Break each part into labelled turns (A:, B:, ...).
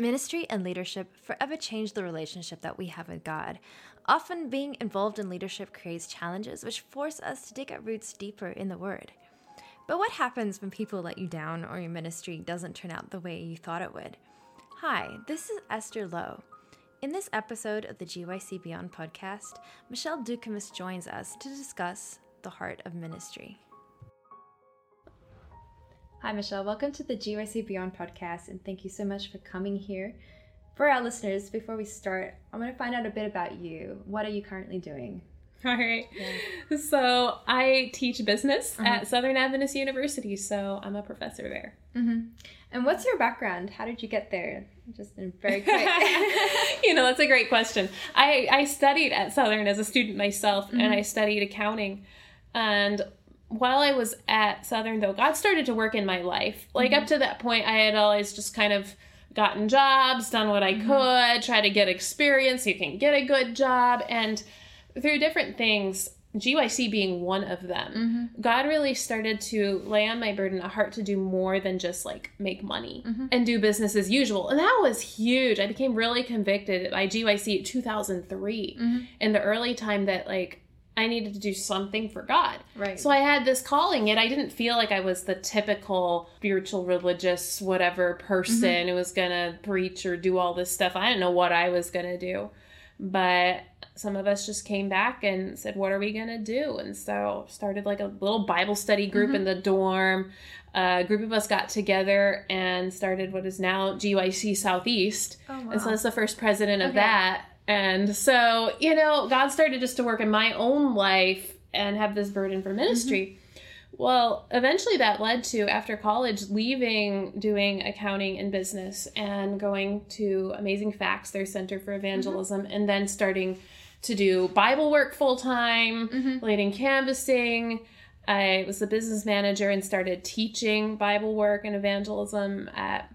A: Ministry and leadership forever change the relationship that we have with God. Often, being involved in leadership creates challenges which force us to dig our roots deeper in the Word. But what happens when people let you down or your ministry doesn't turn out the way you thought it would? Hi, this is Esther Louw. In this episode of the GYC Beyond podcast, Michelle Doucoumes joins us to discuss the heart of ministry. Hi, Michelle. Welcome to the GYC Beyond podcast, and thank you so much for coming here. For our listeners, before we start, I'm going to find out a bit about you. What are you currently doing?
B: All right. Yeah. So I teach business mm-hmm. at Southern Adventist University, so I'm a professor there.
A: Mm-hmm. And what's your background? How did you get there? Just in very quick.
B: you know, that's a great question. I, I studied at Southern as a student myself, mm-hmm. and I studied accounting. And while I was at Southern, though, God started to work in my life. Like mm-hmm. up to that point, I had always just kind of gotten jobs, done what I mm-hmm. could, try to get experience. You can get a good job. And through different things, GYC being one of them, mm-hmm. God really started to lay on my burden a heart to do more than just like make money mm-hmm. and do business as usual. And that was huge. I became really convicted by GYC 2003 mm-hmm. in the early time that like I needed to do something for God.
A: Right.
B: So I had this calling, and I didn't feel like I was the typical spiritual, religious, whatever person mm-hmm. who was gonna preach or do all this stuff. I didn't know what I was gonna do, but some of us just came back and said, "What are we gonna do?" And so started like a little Bible study group mm-hmm. in the dorm. A group of us got together and started what is now GYC Southeast. Oh, wow. And so that's the first president of okay. that and so, you know, God started just to work in my own life and have this burden for ministry. Mm-hmm. Well, eventually that led to, after college, leaving doing accounting and business and going to Amazing Facts, their Center for Evangelism, mm-hmm. and then starting to do Bible work full time, mm-hmm. leading canvassing. I was the business manager and started teaching Bible work and evangelism at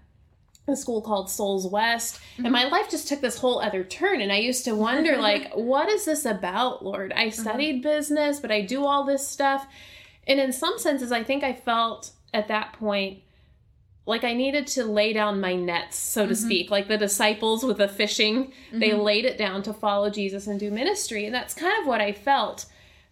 B: a school called Souls West, mm-hmm. and my life just took this whole other turn. And I used to wonder, like, what is this about, Lord? I uh-huh. studied mm-hmm. business, but I do all this stuff. And in some senses, I think I felt at that point like I needed to lay down my nets, so to mm-hmm. speak, like the disciples with the fishing. They mm-hmm. laid it down to follow Jesus and do ministry. And that's kind of what I felt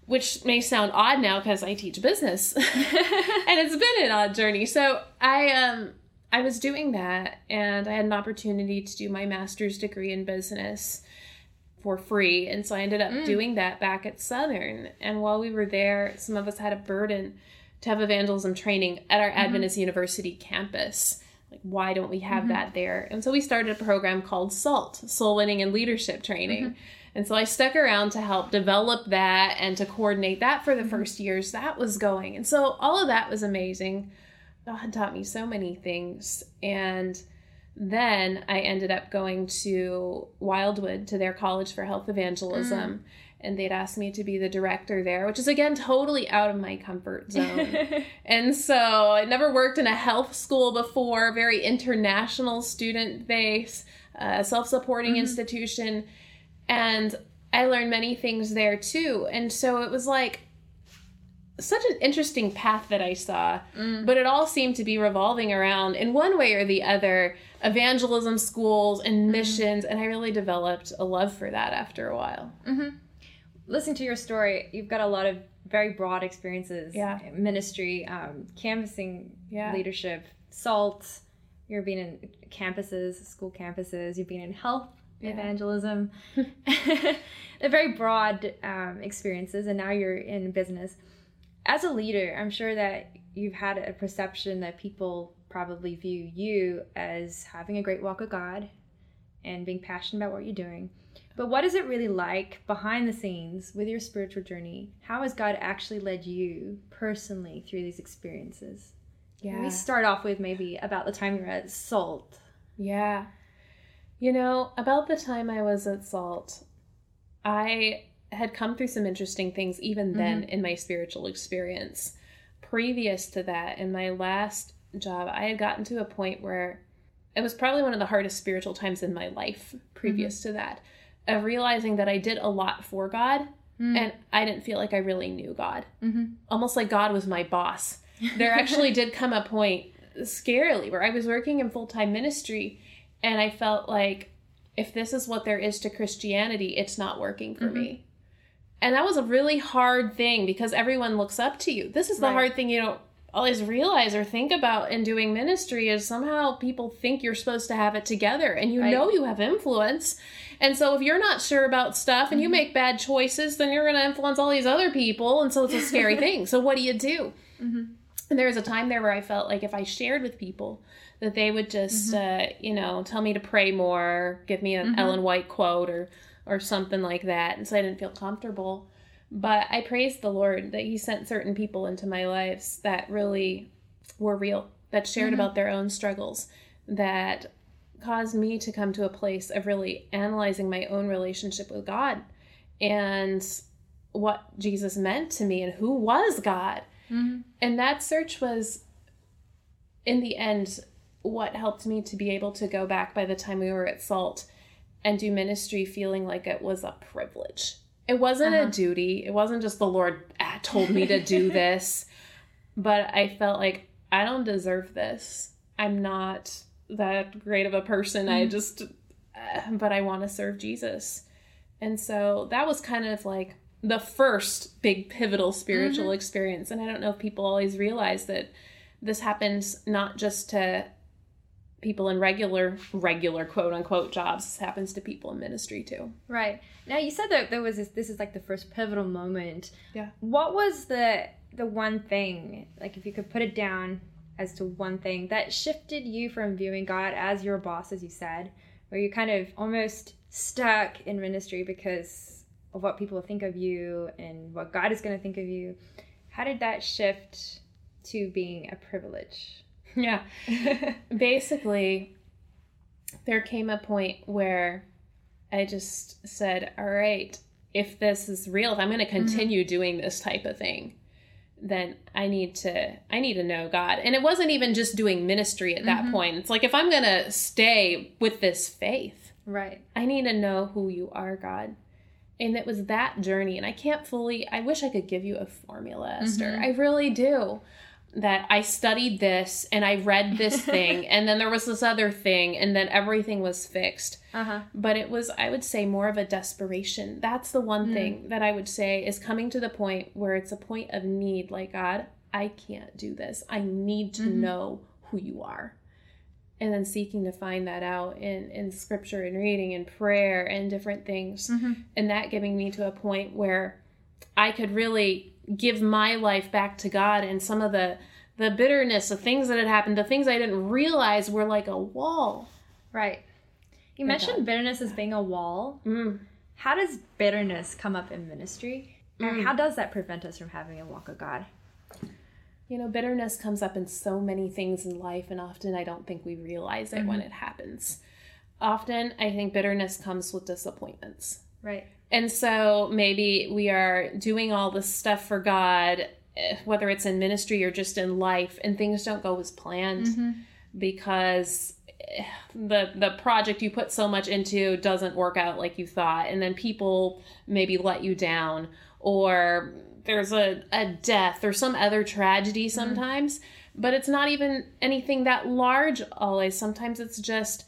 B: which may sound odd now because I teach business and it's been an odd journey. So I um I was doing that and I had an opportunity to do my master's degree in business for free. And so I ended up mm. doing that back at Southern. And while we were there, some of us had a burden to have evangelism training at our mm-hmm. Adventist University campus. Like, why don't we have mm-hmm. that there? And so we started a program called SALT, Soul Winning and Leadership Training. Mm-hmm. And so I stuck around to help develop that and to coordinate that for the mm-hmm. first years that was going. And so all of that was amazing. God taught me so many things. And then I ended up going to Wildwood to their College for Health Evangelism. Mm. And they'd asked me to be the director there, which is again totally out of my comfort zone. and so I never worked in a health school before, very international student base, uh, self supporting mm-hmm. institution. And I learned many things there too. And so it was like, such an interesting path that I saw, mm. but it all seemed to be revolving around, in one way or the other, evangelism schools and mm-hmm. missions. And I really developed a love for that after a while.
A: Mm-hmm. Listening to your story, you've got a lot of very broad experiences
B: yeah.
A: ministry, um, canvassing yeah. leadership, SALT. You've been in campuses, school campuses, you've been in health yeah. evangelism. They're very broad um, experiences, and now you're in business as a leader, I'm sure that you've had a perception that people probably view you as having a great walk with God and being passionate about what you're doing. But what is it really like behind the scenes with your spiritual journey? How has God actually led you personally through these experiences?
B: Yeah.
A: We start off with maybe about the time you were at SALT.
B: Yeah. You know, about the time I was at SALT, I had come through some interesting things even then mm-hmm. in my spiritual experience. Previous to that, in my last job, I had gotten to a point where it was probably one of the hardest spiritual times in my life previous mm-hmm. to that of realizing that I did a lot for God mm. and I didn't feel like I really knew God. Mm-hmm. Almost like God was my boss. There actually did come a point, scarily, where I was working in full time ministry And I felt like if this is what there is to Christianity, it's not working for mm-hmm. me. And that was a really hard thing because everyone looks up to you. This is the right. hard thing you don't always realize or think about in doing ministry is somehow people think you're supposed to have it together and you right. know you have influence. And so if you're not sure about stuff and mm-hmm. you make bad choices, then you're going to influence all these other people. And so it's a scary thing. So what do you do? Mm-hmm. And there was a time there where I felt like if I shared with people, that they would just, mm-hmm. uh, you know, tell me to pray more, give me an mm-hmm. Ellen White quote or or something like that, and so I didn't feel comfortable. But I praise the Lord that He sent certain people into my lives that really were real, that shared mm-hmm. about their own struggles, that caused me to come to a place of really analyzing my own relationship with God and what Jesus meant to me and who was God. Mm-hmm. And that search was, in the end, what helped me to be able to go back by the time we were at SALT and do ministry feeling like it was a privilege. It wasn't uh-huh. a duty. It wasn't just the Lord ah, told me to do this, but I felt like I don't deserve this. I'm not that great of a person. Mm-hmm. I just, uh, but I want to serve Jesus. And so that was kind of like the first big pivotal spiritual mm-hmm. experience. And I don't know if people always realize that this happens not just to people in regular regular quote unquote jobs. This happens to people in ministry too.
A: Right. Now you said that there was this this is like the first pivotal moment.
B: Yeah.
A: What was the the one thing like if you could put it down as to one thing that shifted you from viewing god as your boss as you said where you're kind of almost stuck in ministry because of what people think of you and what god is going to think of you? How did that shift to being a privilege
B: yeah. Basically, there came a point where I just said, all right, if this is real, if I'm going to mm-hmm. continue mm-hmm. doing this type of thing, then I need to I need to know God. And it wasn't even just doing ministry at that mm-hmm. point. It's like if I'm going to stay with this faith,
A: right.
B: I need to know who you are, God. And it was that journey and I can't fully I wish I could give you a formula, Esther. Mm-hmm. I really do that I studied this and I read this thing and then there was this other thing and then everything was fixed. Uh-huh. But it was, I would say, more of a desperation. That's the one mm. thing that I would say is coming to the point where it's a point of need. Like, God, I can't do this. I need to mm-hmm. know who you are. And then seeking to find that out in, in scripture and reading and prayer and different things. Mm-hmm. And that giving me to a point where I could really give my life back to God and some of the the bitterness, the things that had happened, the things I didn't realize were like a wall.
A: Right. You mentioned God. bitterness as being a wall. Mm. How does bitterness come up in ministry? Mm. Or how does that prevent us from having a walk of God?
B: You know, bitterness comes up in so many things in life, and often I don't think we realize it mm-hmm. when it happens. Often, I think bitterness comes with disappointments.
A: Right.
B: And so maybe we are doing all this stuff for God, eh, whether it's in ministry or just in life, and things don't go as planned mm-hmm. because eh, the the project you put so much into doesn't work out like you thought, and then people maybe let you down, or there's a, a death or some other tragedy mm-hmm. sometimes. Mm-hmm. But it's not even anything that large always. Sometimes it's just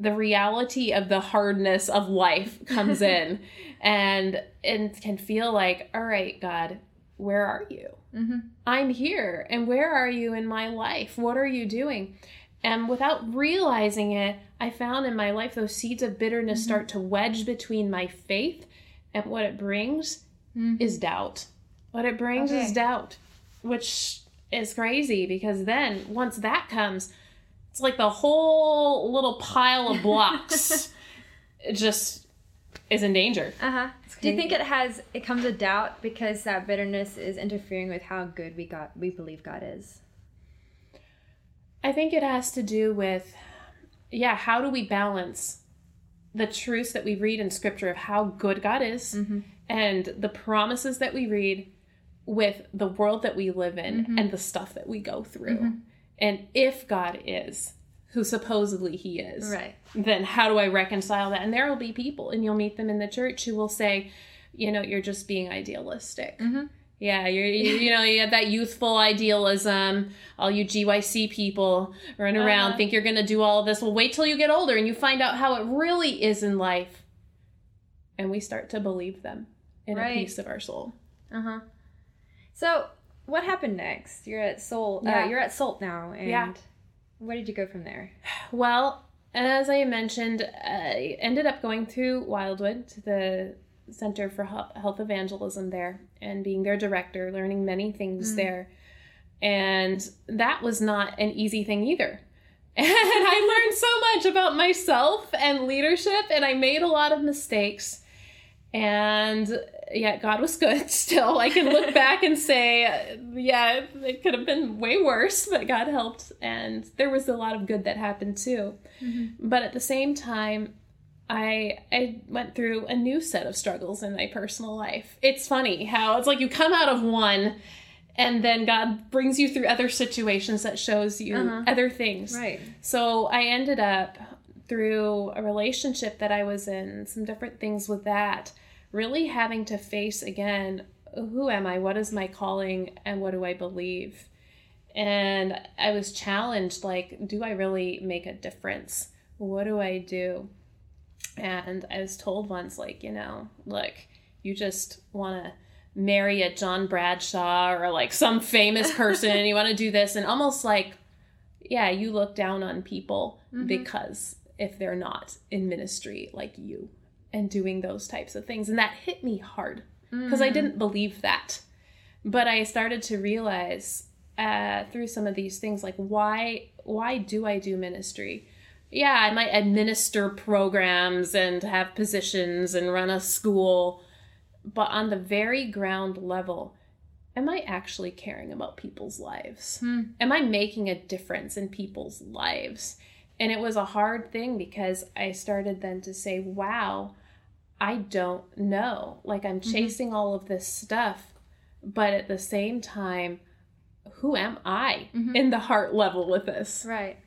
B: the reality of the hardness of life comes in and and can feel like all right god where are you mm-hmm. i'm here and where are you in my life what are you doing and without realizing it i found in my life those seeds of bitterness mm-hmm. start to wedge between my faith and what it brings mm-hmm. is doubt what it brings okay. is doubt which is crazy because then once that comes it's like the whole little pile of blocks just is in danger.
A: Uh huh. Do you think it has it comes a doubt because that bitterness is interfering with how good we got we believe God is?
B: I think it has to do with yeah, how do we balance the truths that we read in scripture of how good God is mm-hmm. and the promises that we read with the world that we live in mm-hmm. and the stuff that we go through. Mm-hmm. And if God is who supposedly he is,
A: right.
B: then how do I reconcile that? And there will be people, and you'll meet them in the church who will say, you know, you're just being idealistic. Mm-hmm. Yeah, you're, you, you know, you have that youthful idealism. All you GYC people run around, uh, think you're going to do all this. Well, wait till you get older and you find out how it really is in life. And we start to believe them in right. a piece of our soul.
A: Uh huh. So, what happened next? You're at Soul. Uh, yeah. Uh, you're at Salt now, and yeah. where did you go from there?
B: Well, as I mentioned, I ended up going to Wildwood to the Center for Health Evangelism there and being their director, learning many things mm. there. And that was not an easy thing either. And I learned so much about myself and leadership, and I made a lot of mistakes. And yeah, God was good still. I can look back and say, yeah, it could have been way worse, but God helped. And there was a lot of good that happened too. Mm-hmm. But at the same time, I I went through a new set of struggles in my personal life. It's funny how it's like you come out of one and then God brings you through other situations that shows you uh-huh. other things.
A: Right.
B: So I ended up through a relationship that I was in, some different things with that, really having to face again, who am I? What is my calling and what do I believe? And I was challenged like, do I really make a difference? What do I do? And I was told once, like, you know, look, you just want to marry a John Bradshaw or like some famous person and you want to do this. And almost like, yeah, you look down on people mm-hmm. because if they're not in ministry like you and doing those types of things. And that hit me hard because mm-hmm. I didn't believe that. But I started to realize uh, through some of these things, like, why, why do I do ministry? yeah, I might administer programs and have positions and run a school, but on the very ground level, am I actually caring about people's lives? Hmm. Am I making a difference in people's lives? And it was a hard thing because I started then to say, wow, I don't know. Like I'm mm-hmm. chasing mm-hmm. all of this stuff, but at the same time, who am I mm-hmm. in the heart level with this?
A: Right.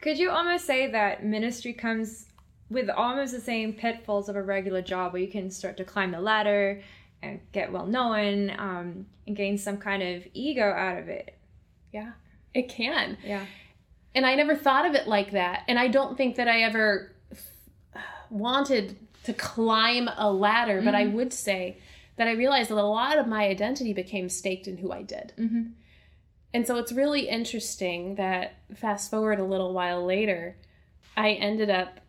A: Could you almost say that ministry comes with almost the same pitfalls of a regular job where you can start to climb the ladder and get well known um, and gain some kind of ego out of it?
B: Yeah, it can.
A: Yeah.
B: And I never thought of it like that. And I don't think that I ever wanted to climb a ladder, mm-hmm. but I mm-hmm. would say that I realized that a lot of my identity became staked in who I did. Mm-hmm. And so it's really interesting that fast forward a little while later, I ended up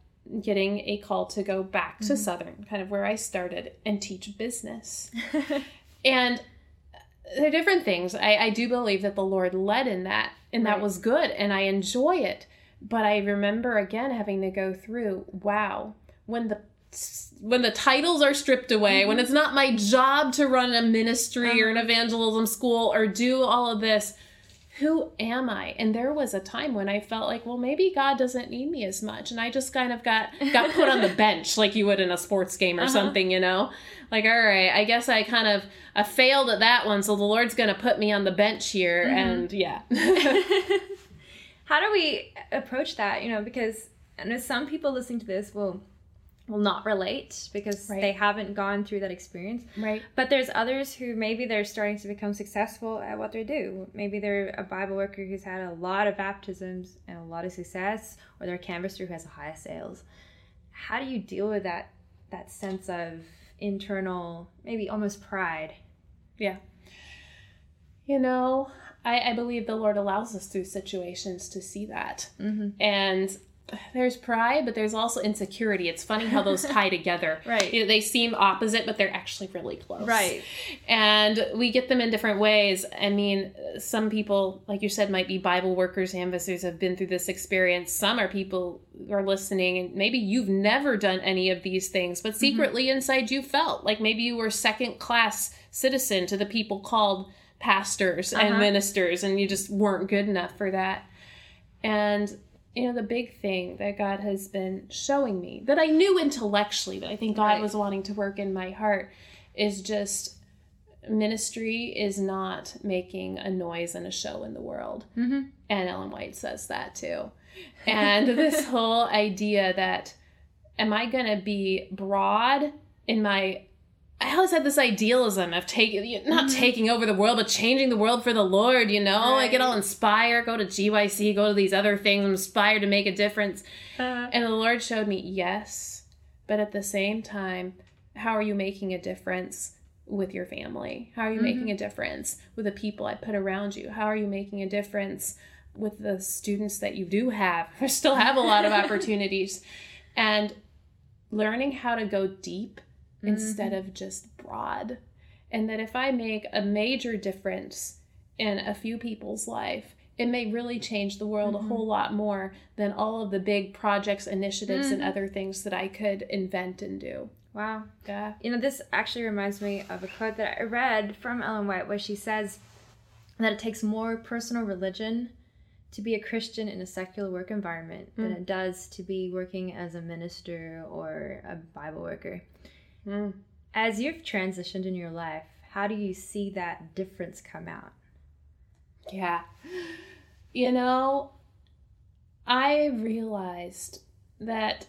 B: getting a call to go back to mm-hmm. Southern, kind of where I started, and teach business. and there are different things. I, I do believe that the Lord led in that, and right. that was good, and I enjoy it. But I remember again having to go through, wow, when the when the titles are stripped away, mm-hmm. when it's not my job to run a ministry uh-huh. or an uh-huh. evangelism school or do all of this, who am I? And there was a time when I felt like, well, maybe God doesn't need me as much, and I just kind of got got put on the bench like you would in a sports game or uh-huh. something, you know. Like, all right, I guess I kind of I failed at that one, so the Lord's going to put me on the bench here, mm-hmm. and yeah.
A: How do we approach that? You know, because I know some people listening to this will will not relate because right. they haven't gone through that experience.
B: Right.
A: But there's others who maybe they're starting to become successful at what they do. Maybe they're a Bible worker who's had a lot of baptisms and a lot of success, or they're a canvasser who has the highest sales. How do you deal with that that sense of internal, maybe almost pride?
B: Yeah. You know, I, I believe the Lord allows us through situations to see that. Mm-hmm. And there's pride, but there's also insecurity. It's funny how those tie together.
A: right.
B: You know, they seem opposite, but they're actually really close.
A: Right.
B: And we get them in different ways. I mean, some people, like you said, might be Bible workers, canvassers, have been through this experience. Some are people who are listening, and maybe you've never done any of these things, but mm-hmm. secretly mm-hmm. inside you felt like maybe you were second class citizen to the people called pastors uh-huh. and ministers, and you just weren't good enough for that. And you know the big thing that god has been showing me that i knew intellectually but i think god right. was wanting to work in my heart is just ministry is not making a noise and a show in the world mm-hmm. and ellen white says that too and this whole idea that am i going to be broad in my I always had this idealism of taking, not mm-hmm. taking over the world, but changing the world for the Lord, you know? Right. I get all inspired, go to GYC, go to these other things, I'm inspired to make a difference. Uh-huh. And the Lord showed me, yes, but at the same time, how are you making a difference with your family? How are you mm-hmm. making a difference with the people I put around you? How are you making a difference with the students that you do have? I still have a lot of opportunities. And learning how to go deep mm-hmm. instead of just broad. And that if I make a major difference in a few people's life, it may really change the world mm-hmm. a whole lot more than all of the big projects, initiatives, mm-hmm. and other things that I could invent and do.
A: Wow. Yeah. You know, this actually reminds me of a quote that I read from Ellen White where she says that it takes more personal religion to be a Christian in a secular work environment mm. than it does to be working as a minister or a Bible worker. Mm. As you've transitioned in your life, how do you see that difference come out?
B: Yeah. You know, I realized that,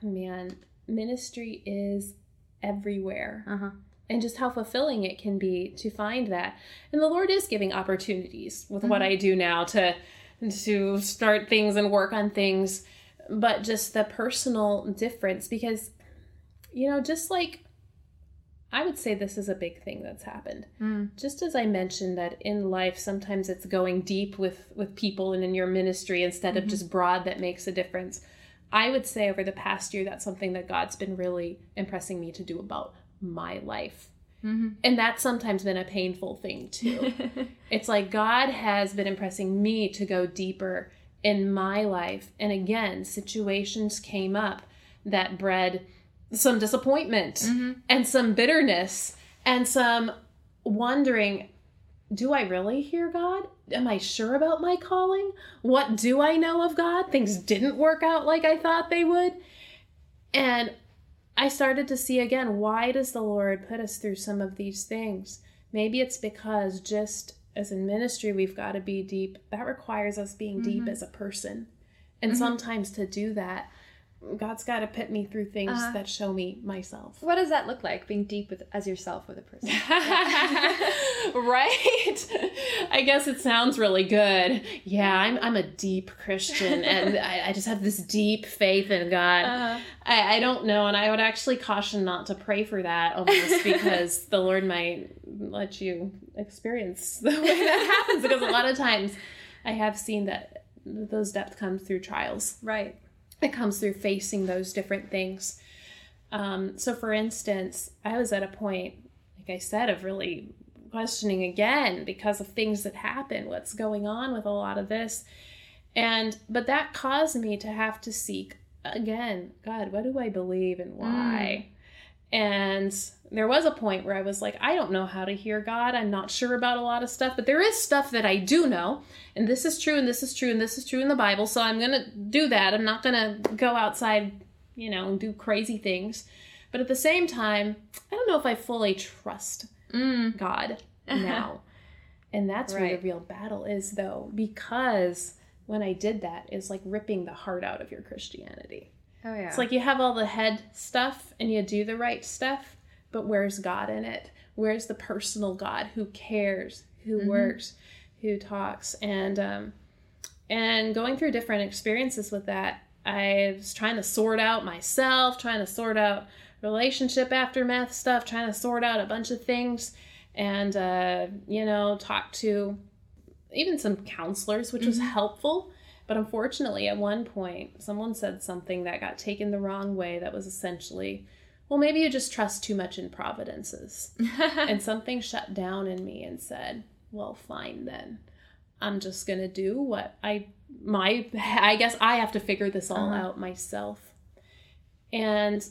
B: man, ministry is everywhere. Uh-huh. And just how fulfilling it can be to find that. And the Lord is giving opportunities with mm-hmm. what I do now to to start things and work on things, but just the personal difference because you know, just like I would say this is a big thing that's happened. Mm. Just as I mentioned that in life sometimes it's going deep with with people and in your ministry instead mm-hmm. of just broad that makes a difference. I would say over the past year, that's something that God's been really impressing me to do about my life. Mm-hmm. And that's sometimes been a painful thing too. it's like God has been impressing me to go deeper in my life. And again, situations came up that bred some disappointment mm-hmm. and some bitterness and some wondering do I really hear God? Am I sure about my calling? What do I know of God? Things didn't work out like I thought they would. And I started to see again why does the Lord put us through some of these things? Maybe it's because just as in ministry, we've got to be deep. That requires us being mm-hmm. deep as a person. And mm-hmm. sometimes to do that, God's got to put me through things uh-huh. that show me myself.
A: What does that look like, being deep with as yourself with a person?
B: right? I guess it sounds really good. Yeah, I'm, I'm a deep Christian and I, I just have this deep faith in God. Uh-huh. I, I don't know. And I would actually caution not to pray for that almost because the Lord might let you experience the way that happens because a lot of times I have seen that those depths come through trials.
A: Right
B: it comes through facing those different things. Um, so, for instance, I was at a point, like I said, of really questioning again because of things that happen, what's going on with a lot of this. And, but that caused me to have to seek again, God, what do I believe and why? Mm. And there was a point where I was like, I don't know how to hear God. I'm not sure about a lot of stuff, but there is stuff that I do know. And this is true, and this is true, and this is true in the Bible. So I'm going to do that. I'm not going to go outside, you know, and do crazy things. But at the same time, I don't know if I fully trust mm. God now. and that's right. where the real battle is, though, because when I did that, it's like ripping the heart out of your Christianity. Oh yeah. It's like you have all the head stuff and you do the right stuff, but where's God in it? Where's the personal God who cares, who mm-hmm. works, who talks, and um, and going through different experiences with that, I was trying to sort out myself, trying to sort out relationship aftermath stuff, trying to sort out a bunch of things, and uh, you know, talk to even some counselors, which mm-hmm. was helpful but unfortunately, at one point, someone said something that got taken the wrong way that was essentially, well, maybe you just trust too much in providences. and something shut down in me and said, well, fine then. I'm just going to do what I my I guess I have to figure this all uh-huh. out myself. And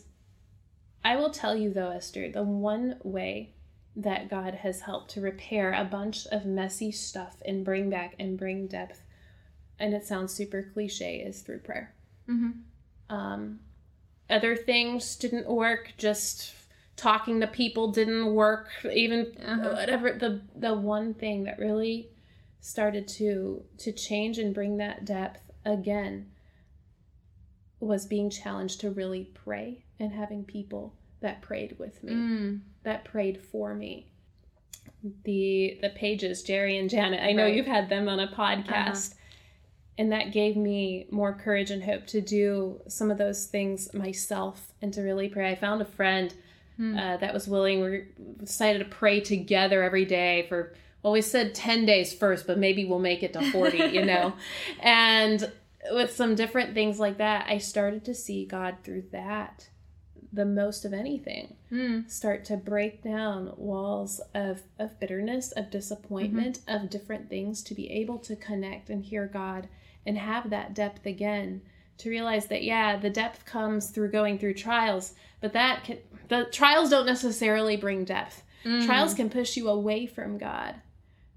B: I will tell you though, Esther, the one way that God has helped to repair a bunch of messy stuff and bring back and bring depth and it sounds super cliche, is through prayer. Mm-hmm. Um, other things didn't work. Just talking to people didn't work. Even uh-huh. whatever the the one thing that really started to to change and bring that depth again was being challenged to really pray and having people that prayed with me, mm. that prayed for me. The the Pages, Jerry and Janet. I know right. you've had them on a podcast. Uh-huh. And that gave me more courage and hope to do some of those things myself and to really pray. I found a friend hmm. uh, that was willing. We decided to pray together every day for well, we said 10 days first, but maybe we'll make it to 40, you know? and with some different things like that, I started to see God through that the most of anything. Mm. Start to break down walls of, of bitterness, of disappointment, mm-hmm. of different things to be able to connect and hear God and have that depth again. To realize that, yeah, the depth comes through going through trials, but that can, the trials don't necessarily bring depth. Mm. Trials can push you away from God.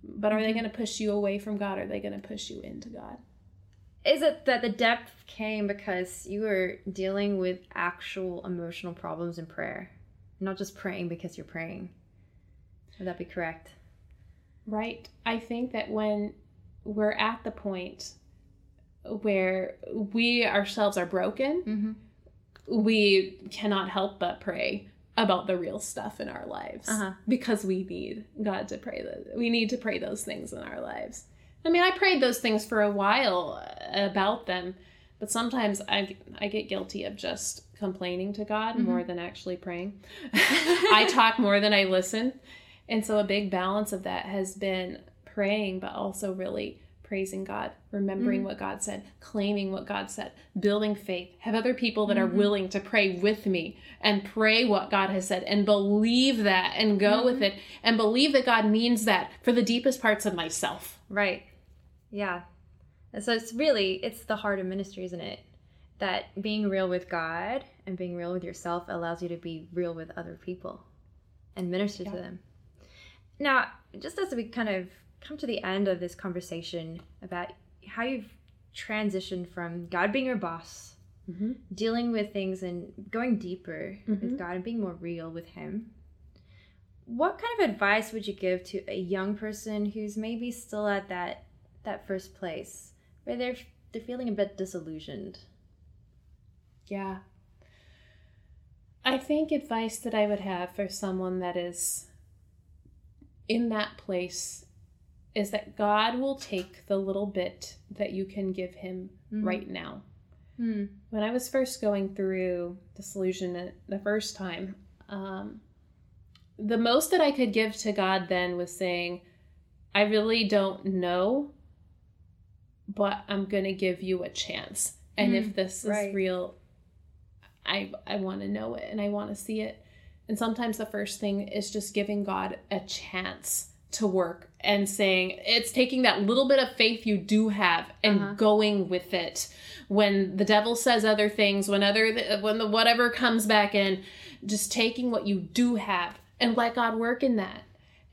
B: But are they mm-hmm. going to push you away from God? Or are they going to push you into God?
A: Is it that the depth came because you were dealing with actual emotional problems in prayer, not just praying because you're praying? Would that be correct?
B: Right. I think that when we're at the point where we ourselves are broken, mm-hmm. we cannot help but pray about the real stuff in our lives uh-huh. because we need God to pray we need to pray those things in our lives. I mean, I prayed those things for a while uh, about them, but sometimes I I get guilty of just complaining to God mm-hmm. more than actually praying. I talk more than I listen. And so a big balance of that has been praying but also really praising God, remembering mm-hmm. what God said, claiming what God said, building faith, have other people that mm-hmm. are willing to pray with me and pray what God has said and believe that and go mm-hmm. with it and believe that God means that for the deepest parts of myself.
A: Right. Yeah. And so it's really it's the heart of ministry, isn't it? That being real with God and being real with yourself allows you to be real with other people and minister yeah. to them. Now, just as we kind of come to the end of this conversation about how you've transitioned from God being your boss, mm-hmm. dealing with things and going deeper mm-hmm. with God and being more real with Him. What kind of advice would you give to a young person who's maybe still at that that first place where they're they're feeling a bit disillusioned?
B: Yeah. I think advice that I would have for someone that is in that place is that God will take the little bit that you can give Him mm. right now. Mm. When I was first going through disillusionment the first time, um, the most that I could give to God then was saying, I really don't know, but I'm going to give you a chance. And mm. if this right. is real, I, I want to know it and I want to see it. And sometimes the first thing is just giving God a chance to work and saying it's taking that little bit of faith you do have and uh-huh. going with it when the devil says other things when other when the whatever comes back in just taking what you do have and let god work in that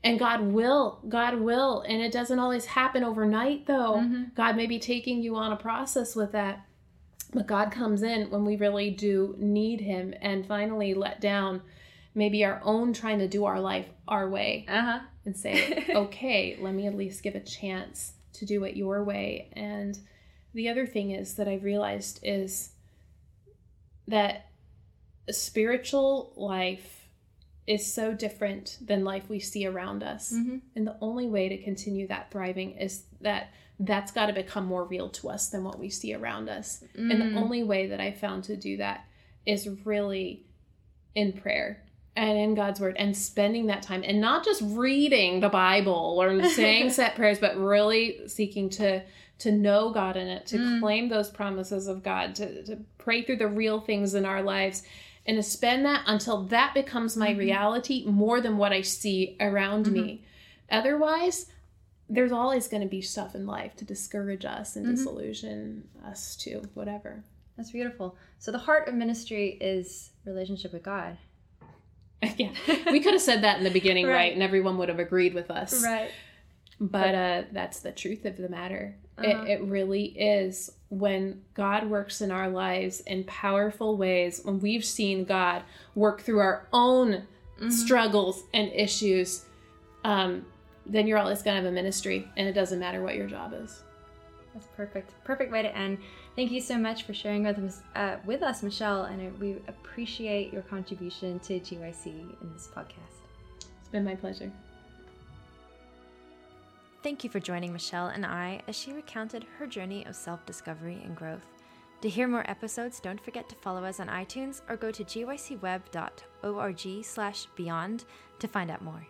B: and god will god will and it doesn't always happen overnight though mm-hmm. god may be taking you on a process with that but god comes in when we really do need him and finally let down maybe our own trying to do our life our way uh-huh. and say, okay, let me at least give a chance to do it your way. And the other thing is that I've realized is that spiritual life is so different than life we see around us. Mm-hmm. And the only way to continue that thriving is that that's got to become more real to us than what we see around us. Mm. And the mm. only way that I found to do that is really in prayer and in God's word and spending that time and not just reading the Bible or saying set prayers, but really seeking to to know God in it, to mm. claim those promises of God, to, to pray through the real things in our lives, and to spend that until that becomes my mm-hmm. reality more than what I see around mm-hmm. me. Otherwise, there's always going to be stuff in life to discourage us and mm-hmm. disillusion us to whatever.
A: That's beautiful. So the heart of ministry is relationship with God.
B: yeah, we could have said that in the beginning, right. right. And everyone would have agreed with us.
A: Right.
B: But uh, that's the truth of the matter. Uh-huh. It, it really is when God works in our lives in powerful ways, when we've seen God work through our own mm-hmm. struggles and issues, um, then you're always going to have a ministry, and it doesn't matter what your job is.
A: That's perfect. Perfect way to end. Thank you so much for sharing with us, uh, with us Michelle, and we appreciate your contribution to GYC in this podcast.
B: It's been my pleasure.
A: Thank you for joining Michelle and I as she recounted her journey of self discovery and growth. To hear more episodes, don't forget to follow us on iTunes or go to gycweb.org slash beyond to find out more.